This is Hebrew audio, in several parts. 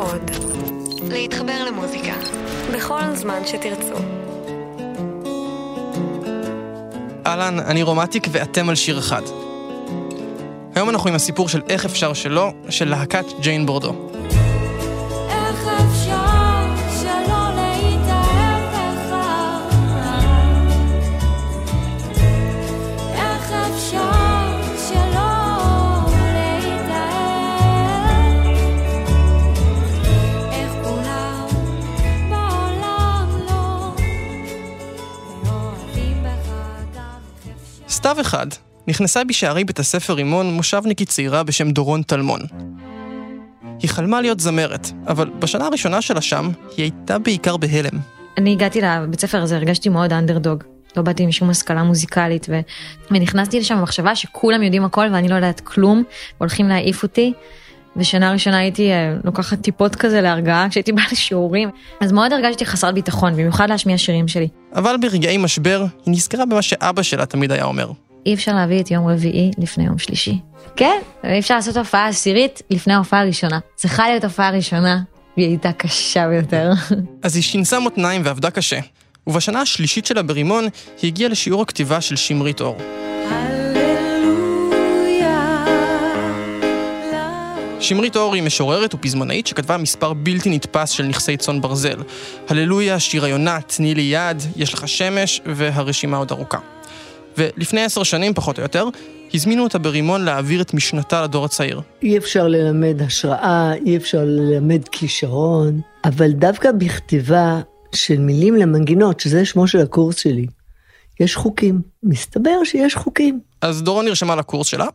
עוד. להתחבר למוזיקה. בכל זמן שתרצו. אהלן, אני רומטיק ואתם על שיר אחד. היום אנחנו עם הסיפור של איך אפשר שלא, של להקת ג'יין בורדו. סתיו אחד נכנסה בשערי בית הספר רימון מושבניקית צעירה בשם דורון טלמון. היא חלמה להיות זמרת, אבל בשנה הראשונה שלה שם, היא הייתה בעיקר בהלם. אני הגעתי לבית ספר הזה, הרגשתי מאוד אנדרדוג. לא באתי עם שום השכלה מוזיקלית, ו... ונכנסתי לשם במחשבה שכולם יודעים הכל ואני לא יודעת כלום, והולכים להעיף אותי. ושנה ראשונה הייתי אה, לוקחת טיפות כזה להרגעה כשהייתי באה לשיעורים. אז מאוד הרגשתי חסרת ביטחון, במיוחד להשמיע שירים שלי. אבל ברגעי משבר, היא נזכרה במה שאבא שלה תמיד היה אומר. אי אפשר להביא את יום רביעי לפני יום שלישי. כן, אי אפשר לעשות הופעה עשירית לפני ההופעה הראשונה. צריכה להיות הופעה ראשונה, והיא הייתה קשה ביותר. אז היא שינסה מותניים ועבדה קשה. ובשנה השלישית שלה ברימון, היא הגיעה לשיעור הכתיבה של שמרית אור. שמרית אור היא משוררת ופזמונאית שכתבה מספר בלתי נתפס של נכסי צאן ברזל. הללויה, שיר היונה, תני לי יד, יש לך שמש, והרשימה עוד ארוכה. ולפני עשר שנים, פחות או יותר, הזמינו אותה ברימון להעביר את משנתה לדור הצעיר. אי אפשר ללמד השראה, אי אפשר ללמד כישרון, אבל דווקא בכתיבה של מילים למנגינות, שזה שמו של הקורס שלי, יש חוקים. מסתבר שיש חוקים. אז דורון נרשמה לקורס שלה,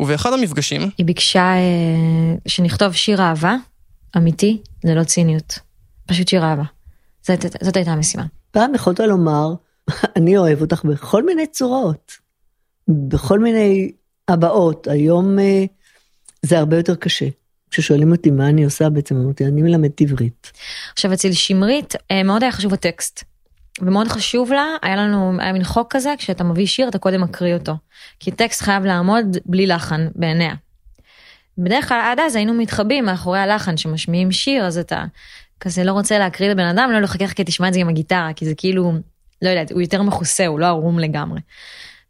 ובאחד המפגשים, היא ביקשה אה, שנכתוב שיר אהבה אמיתי, ללא ציניות. פשוט שיר אהבה. זאת, זאת הייתה המשימה. פעם יכולת לומר, אני אוהב אותך בכל מיני צורות, בכל מיני הבעות. היום אה, זה הרבה יותר קשה. כששואלים אותי מה אני עושה בעצם, אמרתי, אני מלמדת עברית. עכשיו אצל שמרית אה, מאוד היה חשוב הטקסט. ומאוד חשוב לה, היה לנו, היה מין חוק כזה, כשאתה מביא שיר אתה קודם מקריא אותו. כי טקסט חייב לעמוד בלי לחן בעיניה. בדרך כלל עד אז היינו מתחבאים מאחורי הלחן שמשמיעים שיר, אז אתה כזה לא רוצה להקריא לבן אדם, לא לחכך כי תשמע את זה עם הגיטרה, כי זה כאילו, לא יודעת, הוא יותר מכוסה, הוא לא ערום לגמרי.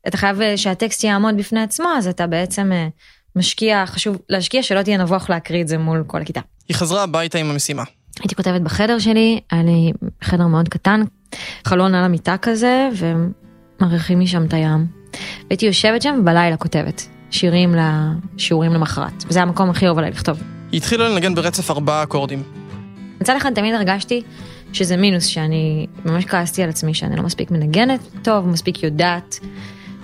אתה חייב אה, שהטקסט יעמוד בפני עצמו, אז אתה בעצם אה, משקיע, חשוב להשקיע שלא תהיה נבוך להקריא את זה מול כל הכיתה. היא חזרה הביתה עם המשימה. הייתי כותבת בחדר שלי, היה לי חדר מאוד קטן, חלון על המיטה כזה, ומריחים משם את הים. הייתי יושבת שם ובלילה כותבת שירים לשיעורים למחרת, וזה המקום הכי אהוב עליי לכתוב. היא התחילה לנגן ברצף ארבעה אקורדים. מצד אחד תמיד הרגשתי שזה מינוס, שאני ממש כעסתי על עצמי שאני לא מספיק מנגנת טוב, מספיק יודעת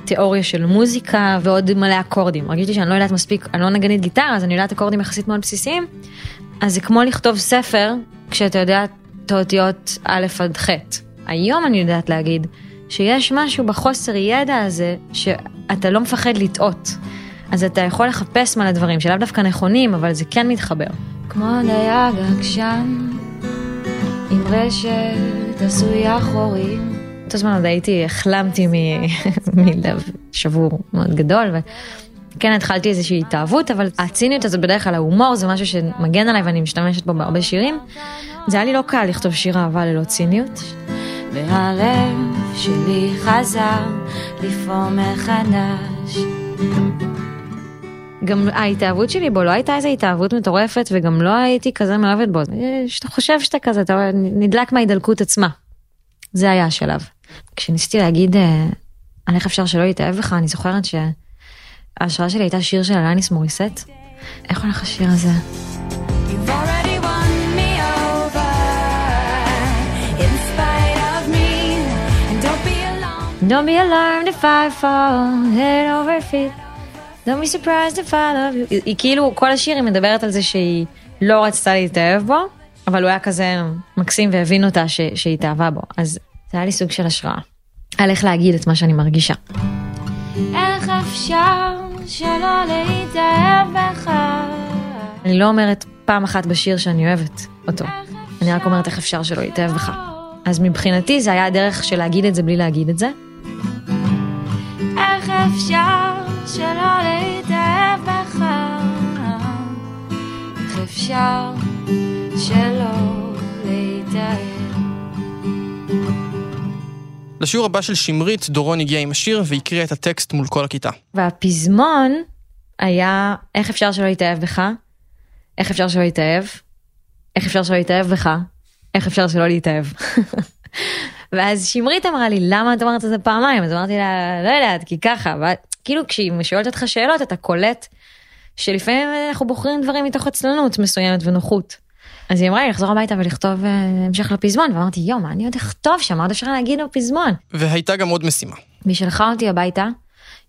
תיאוריה של מוזיקה ועוד מלא אקורדים. הרגישתי שאני לא יודעת מספיק, אני לא נגנית גיטרה, אז אני יודעת אקורדים יחסית מאוד בסיסיים. אז זה כמו לכתוב ספר כשאתה יודע את האותיות א' עד ח'. היום אני יודעת להגיד שיש משהו בחוסר ידע הזה שאתה לא מפחד לטעות. אז אתה יכול לחפש מלא דברים שלאו דווקא נכונים, אבל זה כן מתחבר. כמו דייג עקשן עם רשת עשויה חורים באותו זמן עוד הייתי, החלמתי מלב שבור מאוד גדול, וכן התחלתי איזושהי התאהבות, אבל הציניות הזאת בדרך כלל ההומור זה משהו שמגן עליי ואני משתמשת בו בהרבה שירים. זה היה לי לא קל לכתוב שיר אהבה ללא ציניות. והלב שלי חזר לפעום מחדש גם ההתאהבות שלי בו לא הייתה איזו התאהבות מטורפת וגם לא הייתי כזה מאוהבת בו. שאתה חושב שאתה כזה, אתה נדלק מההידלקות עצמה. זה היה השלב. כשניסיתי להגיד אה, על איך אפשר שלא להתאהב בך, אני זוכרת שההשראה שלי הייתה שיר של אלניס מוריסט. איך הולך השיר הזה? Don't be alarmed if I fall head over feet. Don't be surprised if I love you. היא, היא כאילו, כל השיר היא מדברת על זה שהיא לא רצתה להתאהב בו, אבל הוא היה כזה מקסים והבין אותה ש, שהיא התאהבה בו. אז זה היה לי סוג של השראה. על איך להגיד את מה שאני מרגישה. איך אפשר שלא להתאהב בך אני לא אומרת פעם אחת בשיר שאני אוהבת אותו. אני רק אומרת איך אפשר שלא להתאהב בך. אז מבחינתי זה היה הדרך של להגיד את זה בלי להגיד את זה. איך אפשר שלא להתאהב בך איך אפשר שלא לשיעור הבא של שמרית, דורון הגיע עם השיר והקריאה את הטקסט מול כל הכיתה. והפזמון היה איך אפשר שלא להתאהב בך, איך אפשר שלא להתאהב, איך אפשר שלא להתאהב בך, איך אפשר שלא להתאהב. ואז שמרית אמרה לי למה את אומרת את זה פעמיים אז אמרתי לה לא יודעת כי ככה כאילו כשהיא שואלת אותך שאלות אתה קולט שלפעמים אנחנו בוחרים דברים מתוך עצלנות מסוימת ונוחות. אז היא אמרה לי לחזור הביתה ולכתוב אה, המשך לפזמון ואמרתי יואו מה אני עוד אכתוב שם מה עוד אפשר להגיד בפזמון. והייתה גם עוד משימה. והיא שלחה אותי הביתה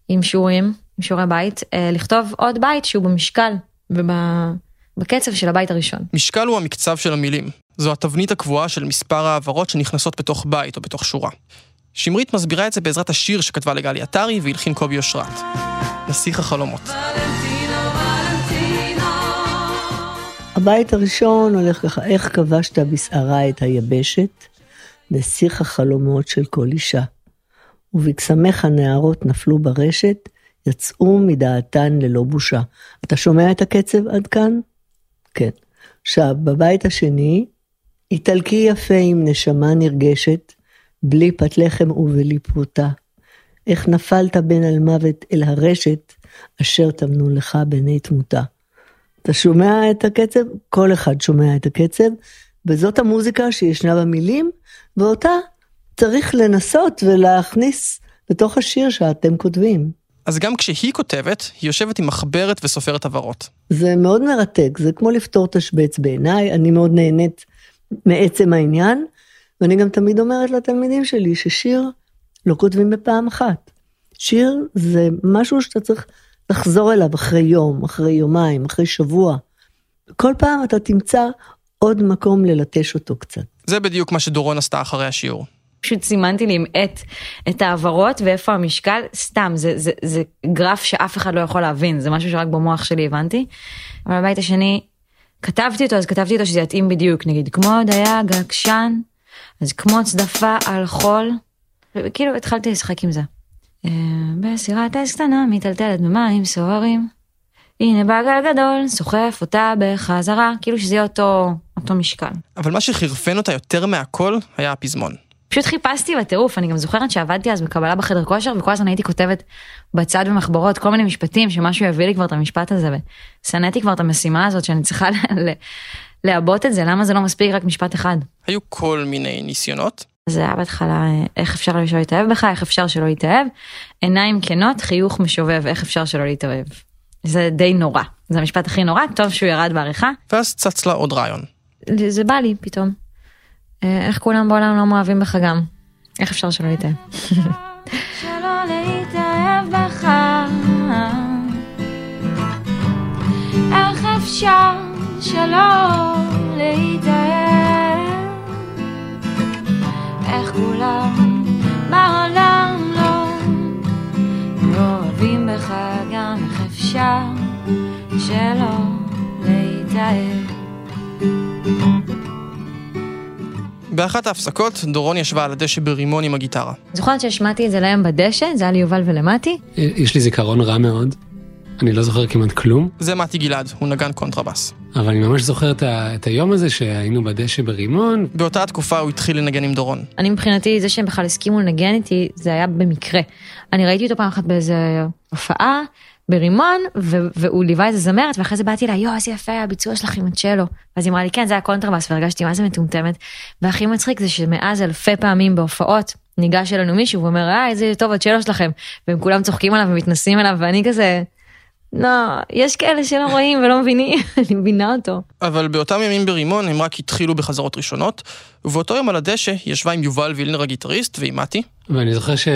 עם שיעורים, עם שיעורי בית, אה, לכתוב עוד בית שהוא במשקל ובקצב של הבית הראשון. משקל הוא המקצב של המילים. זו התבנית הקבועה של מספר העברות שנכנסות בתוך בית או בתוך שורה. שמרית מסבירה את זה בעזרת השיר שכתבה לגלי עטרי והלחין קובי אושרת. נסיך החלומות. הבית הראשון הולך ככה, איך כבשת בסערה את היבשת, נסיך החלומות של כל אישה. ובקסמך הנערות נפלו ברשת, יצאו מדעתן ללא בושה. אתה שומע את הקצב עד כאן? כן. עכשיו, בבית השני, איטלקי יפה עם נשמה נרגשת, בלי פת לחם ובלי פרוטה. איך נפלת בין על מוות אל הרשת, אשר טמנו לך בני תמותה. אתה שומע את הקצב? כל אחד שומע את הקצב, וזאת המוזיקה שישנה במילים, ואותה צריך לנסות ולהכניס לתוך השיר שאתם כותבים. אז גם כשהיא כותבת, היא יושבת עם מחברת וסופרת הברות. זה מאוד מרתק, זה כמו לפתור תשבץ בעיניי, אני מאוד נהנית מעצם העניין, ואני גם תמיד אומרת לתלמידים שלי ששיר לא כותבים בפעם אחת. שיר זה משהו שאתה צריך לחזור אליו אחרי יום, אחרי יומיים, אחרי שבוע. כל פעם אתה תמצא עוד מקום ללטש אותו קצת. זה בדיוק מה שדורון עשתה אחרי השיעור. פשוט סימנתי לי עם עט את העברות ואיפה המשקל, סתם, זה, זה, זה גרף שאף אחד לא יכול להבין, זה משהו שרק במוח שלי הבנתי. אבל בבית השני, כתבתי אותו, אז כתבתי אותו שזה יתאים בדיוק, נגיד, כמו דייג עקשן, אז כמו צדפה על חול, וכאילו התחלתי לשחק עם זה. בסירת עץ קטנה מיטלטלת במים סוערים, הנה באגל גדול, סוחף אותה בחזרה, כאילו שזה יהיה אותו, אותו משקל. אבל מה שחירפן אותה יותר מהכל היה הפזמון. פשוט חיפשתי בטירוף, אני גם זוכרת שעבדתי אז בקבלה בחדר כושר וכל הזמן הייתי כותבת בצד במחברות כל מיני משפטים שמשהו יביא לי כבר את המשפט הזה ושנאתי כבר את המשימה הזאת שאני צריכה לעבות את זה, למה זה לא מספיק רק משפט אחד. היו כל מיני ניסיונות, זה היה בהתחלה אה, איך אפשר שלא להתאהב בך, איך אפשר שלא להתאהב, עיניים כנות, חיוך משובב, איך אפשר שלא להתאהב. זה די נורא, זה המשפט הכי נורא, טוב שהוא ירד בעריכה, ואז צץ לה עוד רעיון. זה בא לי פתאום. אה, איך כולם בעולם לא מאוהבים בך גם, איך אפשר שלא להתאהב. שלא להתאהב בך. איך אפשר שלא להתאהב? איך כולם בעולם לא לא אוהבים בך גם איך אפשר שלא להתאהב? באחת ההפסקות, דורון ישבה על הדשא ברימון עם הגיטרה. זוכרת שהשמעתי את זה להם בדשא, זה היה ליובל ולמטי. יש לי זיכרון רע מאוד. אני לא זוכר כמעט כלום, זה מתי גלעד, הוא נגן קונטרבאס. אבל אני ממש זוכר את, ה, את היום הזה שהיינו בדשא ברימון. באותה התקופה הוא התחיל לנגן עם דורון. אני מבחינתי זה שהם בכלל הסכימו לנגן איתי זה היה במקרה. אני ראיתי אותו פעם אחת באיזה הופעה ברימון ו- והוא ליווה איזה זמרת ואחרי זה באתי לה יואו איזה יפה היה הביצוע שלך עם הצ'לו. ואז היא אמרה לי כן זה היה קונטרבאס והרגשתי מה זה מטומטמת. והכי מצחיק זה שמאז אלפי פעמים בהופעות ניגש אלינו מישהו ואומר אה איזה טוב הצ'לו שלכם והם כולם צוחקים עליו ומתנסים עליו ואני כזה. לא יש כאלה שלא רואים ולא מבינים אני מבינה אותו. אבל באותם ימים ברימון הם רק התחילו בחזרות ראשונות, ובאותו יום על הדשא היא ישבה עם יובל וילנר הגיטריסט ועם מתי, ואני זוכר ש...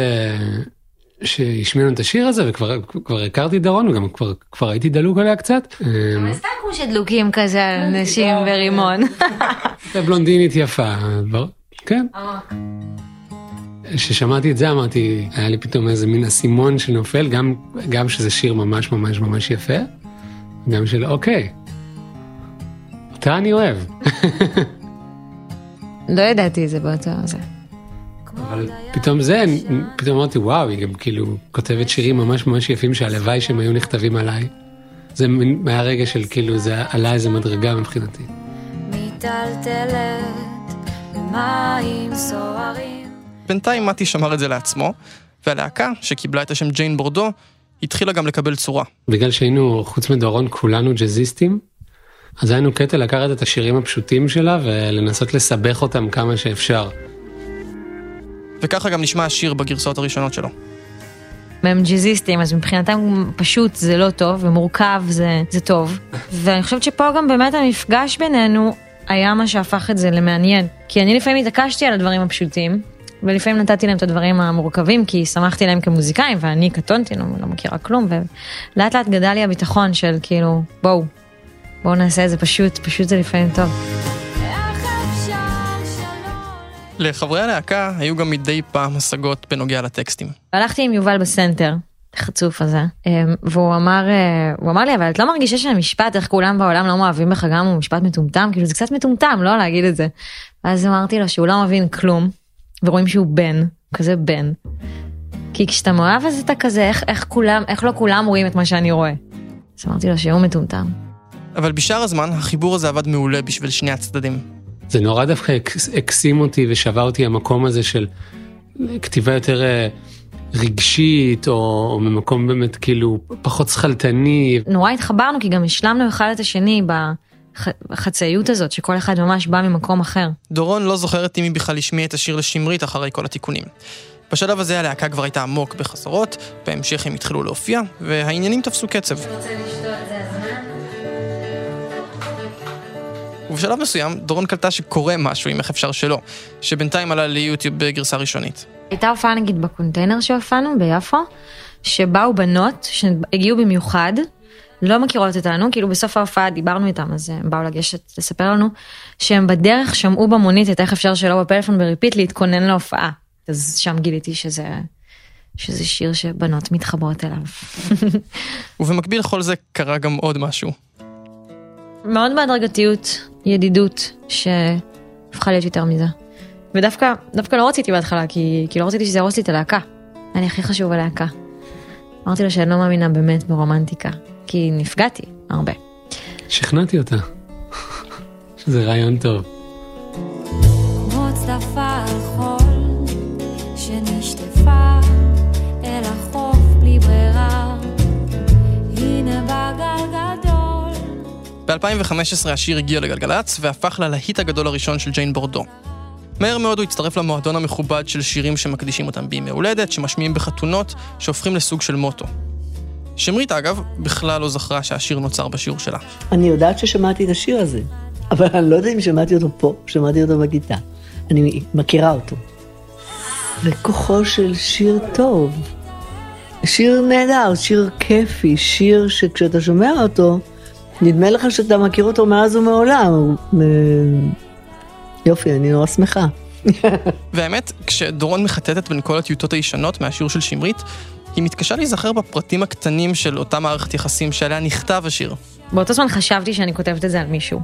שהשמיענו את השיר הזה וכבר כבר הכרתי את דורון וגם כבר כבר הייתי דלוק עליה קצת. אמ, סתם כמו שדלוקים כזה על נשים ברימון. הייתה בלונדינית יפה. כן. כששמעתי את זה אמרתי היה לי פתאום איזה מין אסימון שנופל גם גם שזה שיר ממש ממש ממש יפה. גם של אוקיי. אותה אני אוהב. לא ידעתי את זה באותו זה. אבל פתאום זה פתאום אמרתי וואו היא גם כאילו כותבת שירים ממש ממש יפים שהלוואי שהם היו נכתבים עליי. זה מין- היה רגע של כאילו זה עלה איזה מדרגה מבחינתי. מיטלטלת במים סוערים. בינתיים מתי שמר את זה לעצמו, והלהקה, שקיבלה את השם ג'יין בורדו, התחילה גם לקבל צורה. בגלל שהיינו חוץ מדורון כולנו ג'אזיסטים. אז היה לנו קטע לקחת את השירים הפשוטים שלה ולנסות לסבך אותם כמה שאפשר. וככה גם נשמע השיר בגרסאות הראשונות שלו. הם ג'יזיסטים, אז מבחינתם פשוט זה לא טוב, ומורכב זה, זה טוב. ואני חושבת שפה גם באמת המפגש בינינו היה מה שהפך את זה למעניין. כי אני לפעמים התעקשתי על הדברים הפשוטים, ולפעמים נתתי להם את הדברים המורכבים, כי שמחתי להם כמוזיקאים, ואני קטונתי, לא, לא מכירה כלום, ולאט לאט גדל לי הביטחון של כאילו, בואו, בואו נעשה את זה פשוט, פשוט זה לפעמים טוב. לחברי הלהקה היו גם מדי פעם השגות בנוגע לטקסטים. הלכתי עם יובל בסנטר, החצוף הזה, אמ, והוא אמר, אה, הוא אמר לי, אבל את לא מרגישה שהמשפט, איך כולם בעולם לא מאוהבים בך גם הוא משפט מטומטם? כאילו זה קצת מטומטם, לא להגיד את זה. ואז אמרתי לו שהוא לא מבין כלום, ורואים שהוא בן, כזה בן. כי כשאתה מאוהב אז אתה כזה, איך, איך כולם, איך לא כולם רואים את מה שאני רואה. אז אמרתי לו שהוא מטומטם. אבל בשאר הזמן החיבור הזה עבד מעולה בשביל שני הצדדים. זה נורא דווקא הקס- הקסים אותי ושבה אותי המקום הזה של כתיבה יותר אה, רגשית, או, או ממקום באמת כאילו פחות שכלתני. נורא התחברנו כי גם השלמנו אחד את השני בח- בחצאיות הזאת, שכל אחד ממש בא ממקום אחר. דורון לא זוכרת אם היא בכלל השמיעה את השיר לשמרית אחרי כל התיקונים. בשלב הזה הלהקה כבר הייתה עמוק בחזרות, בהמשך הם התחילו להופיע, והעניינים תפסו קצב. ובשלב מסוים דורון קלטה שקורה משהו עם איך אפשר שלא, שבינתיים עלה ליוטיוב בגרסה ראשונית. הייתה הופעה נגיד בקונטיינר שהופענו ביפו, שבאו בנות שהגיעו במיוחד, לא מכירות אותנו, כאילו בסוף ההופעה דיברנו איתם, אז הם באו לגשת לספר לנו, שהם בדרך שמעו במונית את איך אפשר שלא בפלאפון ב repeat להתכונן להופעה. אז שם גיליתי שזה, שזה שיר שבנות מתחברות אליו. ובמקביל לכל זה קרה גם עוד משהו. מאוד בהדרגתיות, ידידות, שהפכה להיות יותר מזה. ודווקא, דווקא לא רציתי בהתחלה, כי, כי לא רציתי שזה יהרוס לי את הלהקה. לי הכי חשוב הלהקה. אמרתי לו שאני לא מאמינה באמת ברומנטיקה, כי נפגעתי הרבה. שכנעתי אותה. שזה רעיון טוב. כמו צדפה על חול שנשטפה אל החוף בלי ברירה הנה בגל גדול ב-2015 השיר הגיע לגלגלצ והפך ללהיט הגדול הראשון של ג'יין בורדו. מהר מאוד הוא הצטרף למועדון המכובד של שירים שמקדישים אותם בימי הולדת, שמשמיעים בחתונות, שהופכים לסוג של מוטו. שמרית אגב, בכלל לא זכרה שהשיר נוצר בשיעור שלה. אני יודעת ששמעתי את השיר הזה, אבל אני לא יודעת אם שמעתי אותו פה, שמעתי אותו בכיתה. אני מכירה אותו. וכוחו של שיר טוב. שיר נהדר, שיר כיפי, שיר שכשאתה שומע אותו, נדמה לך שאתה מכיר אותו מאז ומעולם. אה, יופי, אני נורא שמחה. והאמת, כשדורון מחטטת בין כל הטיוטות הישנות מהשיעור של שמרית, היא מתקשה להיזכר בפרטים הקטנים של אותה מערכת יחסים שעליה נכתב השיר. באותו זמן חשבתי שאני כותבת את זה על מישהו.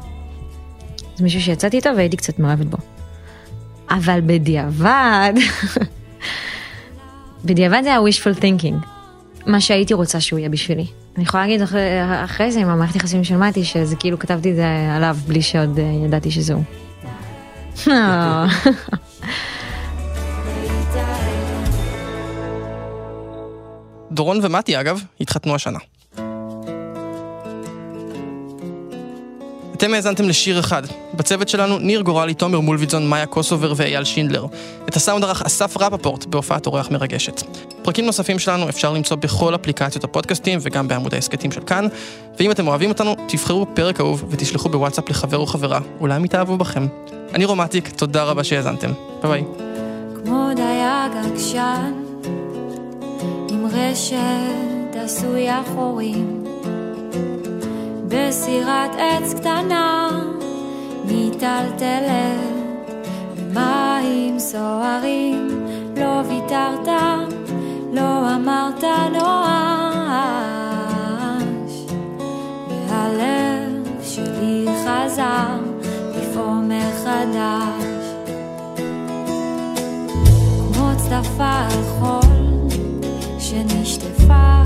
זה מישהו שיצאתי איתו והייתי קצת מאוהבת בו. אבל בדיעבד, בדיעבד זה היה wishful thinking. מה שהייתי רוצה שהוא יהיה בשבילי. אני יכולה להגיד אחרי, אחרי זה עם המערכת יחסים של מתי, שזה כאילו כתבתי את זה עליו בלי שעוד אה, ידעתי שזה הוא. דורון ומתי, אגב, התחתנו השנה. אתם האזנתם לשיר אחד. בצוות שלנו ניר גורלי, תומר מולביטזון, מאיה קוסובר ואייל שינדלר. את הסאונד ערך אסף רפפורט בהופעת אורח מרגשת. פרקים נוספים שלנו אפשר למצוא בכל אפליקציות הפודקאסטים וגם בעמוד ההסכתים של כאן. ואם אתם אוהבים אותנו, תבחרו פרק אהוב ותשלחו בוואטסאפ לחבר או חברה, אולי הם יתאהבו בכם. אני רום אטיק, תודה רבה שהאזנתם. ביי ביי. כמו דייג עקשן עם רשת עשויה חורים בסירת עץ קטנה מיטלטלת במים סוערים. לא ויתרת, לא אמרת נואש והלב שלי חזר לפעום מחדש. כמו צדפה על חול שנשטפה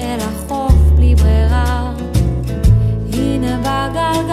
אל החוף בלי ברירה. הנה בגל